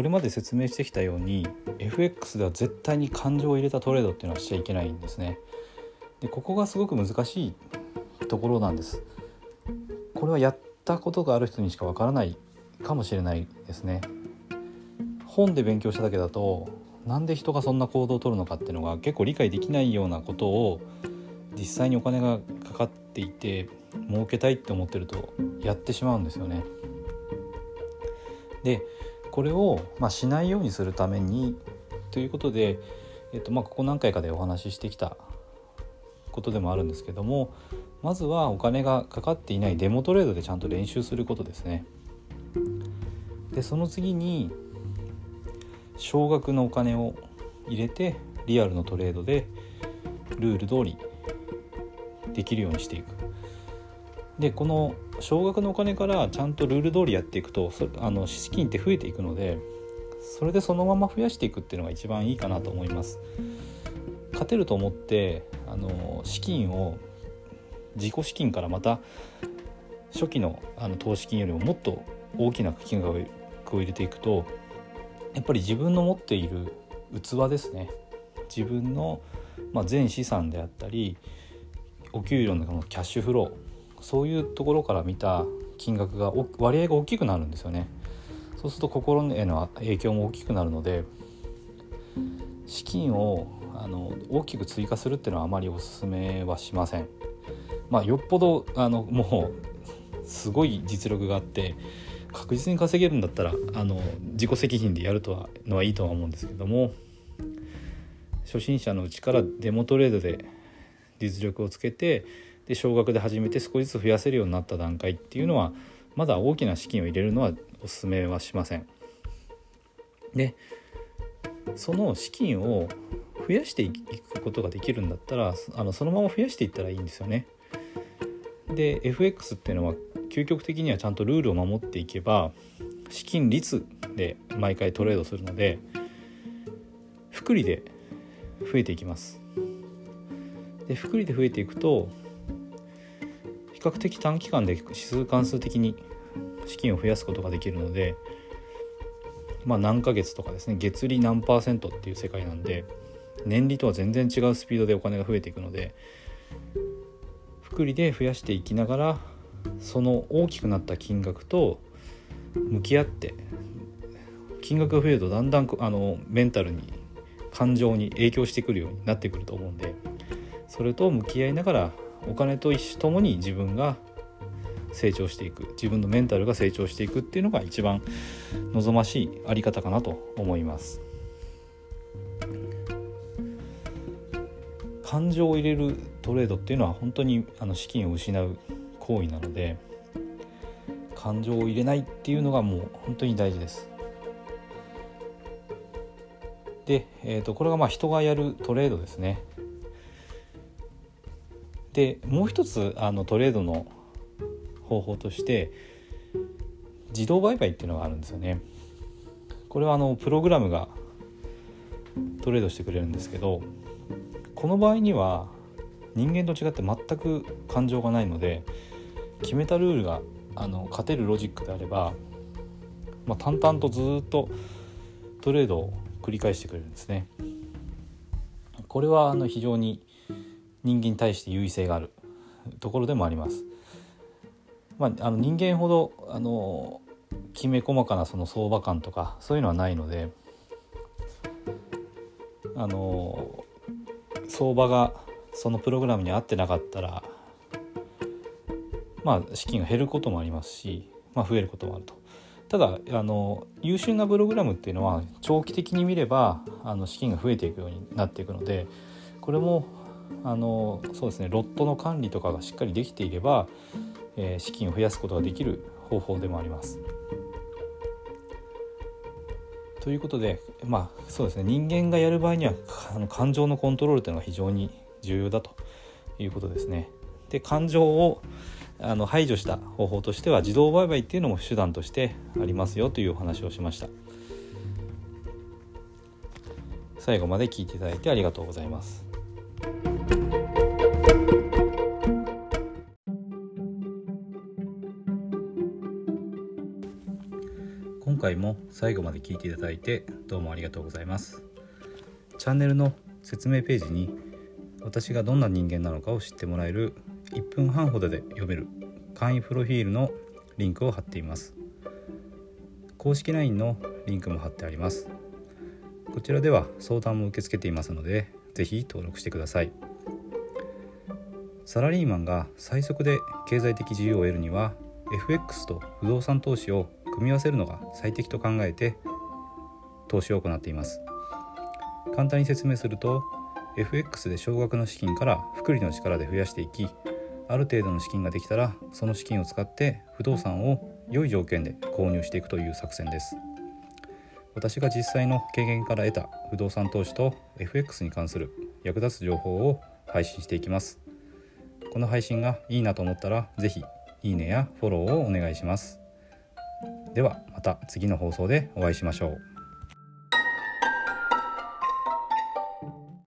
これまで説明してきたように FX では絶対に感情を入れたトレードっていうのはしちゃいけないんですね。でここがすごく難しいところなんです。これはやったことがある人にしかわからないかもしれないですね。本で勉強しただけだとなんで人がそんな行動をとるのかっていうのが結構理解できないようなことを実際にお金がかかっていて儲けたいって思ってるとやってしまうんですよね。でこれを、まあ、しないようにするためにということで、えっとまあ、ここ何回かでお話ししてきたことでもあるんですけどもまずはお金がかかっていないデモトレードでちゃんと練習することですね。でその次に少額のお金を入れてリアルのトレードでルール通りできるようにしていくでこの少額のお金からちゃんとルール通りやっていくとあの資金って増えていくのでそれでそのまま増やしていくっていうのが一番いいかなと思います。勝てると思ってあの資金を自己資金からまた初期のあの投資金よりももっと大きな金額を入れていくとやっぱり自分の持っている器ですね。自分の、まあ、全資産であったりお給料のキャッシュフローそういうところから見た金額が割合が大きくなるんですよねそうすると心への影響も大きくなるので資金をあの大きく追加するっていうのはあまりおすすめはしません。まあ、よっぽどあのもうすごい実力があって確実に稼げるんだったらあの自己責任でやるとはのはいいとは思うんですけども初心者のうちからデモトレードで実力をつけてで少額で始めて少しずつ増やせるようになった段階っていうのはまだ大きな資金を入れるのはおすすめはしません。でその資金を増やしていくことができるんだったらあのそのまま増やしていったらいいんですよね。で FX っていうのは究極的にはちゃんとルールを守っていけば資金率で毎回トレードするので複利で増えていきますで複利で増えていくと比較的短期間で指数関数的に資金を増やすことができるのでまあ何ヶ月とかですね月利何パーセントっていう世界なんで年利とは全然違うスピードでお金が増えていくので複利で増やしていきながらその大きくなった金額と向き合って金額が増えるとだんだんあのメンタルに感情に影響してくるようになってくると思うんでそれと向き合いながらお金と一緒ともに自分が成長していく自分のメンタルが成長していくっていうのが一番望ましいあり方かなと思います感情を入れるトレードっていうのは本当にあの資金を失う行為なので感情を入れないっていうのがもう本当に大事です。で、えー、とこれがまあ人がやるトレードですね。でもう一つあのトレードの方法として自動売買っていうのがあるんですよね。これはあのプログラムがトレードしてくれるんですけどこの場合には人間と違って全く感情がないので決めたルールがあの勝てるロジックであれば、まあ、淡々とずっとトレードを繰り返してくれるんですね。これはあの非常に人間に対して優位性があるところでもあります。まあ、あの人間ほどあのきめ細かなその相場感とかそういうのはないのであの相場がそのプログラムに合ってなかったらまあ資金が減ることもありますし、まあ、増えることもあると。ただあの優秀なプログラムっていうのは長期的に見ればあの資金が増えていくようになっていくのでこれもあのそうですねロットの管理とかがしっかりできていれば、えー、資金を増やすことができる方法でもあります。ということでまあそうですね人間がやる場合にはあの感情のコントロールというのが非常に重要だということですね。で感情をあの排除した方法としては自動売買っていうのも手段としてありますよというお話をしました最後まで聞いていただいてありがとうございます今回も最後まで聞いていただいてどうもありがとうございます。チャンネルの説明ページに私がどんな人間なのかを知ってもらえる1分半ほどで読める簡易プロフィールのリンクを貼っています。公式 LINE のリンクも貼ってあります。こちらでは相談も受け付けていますので是非登録してください。サラリーマンが最速で経済的自由を得るには FX と不動産投資を組み合わせるのが最適と考えて投資を行っています。簡単に説明すると FX で少額の資金から複利の力で増やしていきある程度の資金ができたらその資金を使って不動産を良い条件で購入していくという作戦です。私が実際の経験から得た不動産投資と FX に関する役立つ情報を配信していきます。この配信がいいなと思ったら是非いいねやフォローをお願いします。ではまた次の放送でお会いしましょう。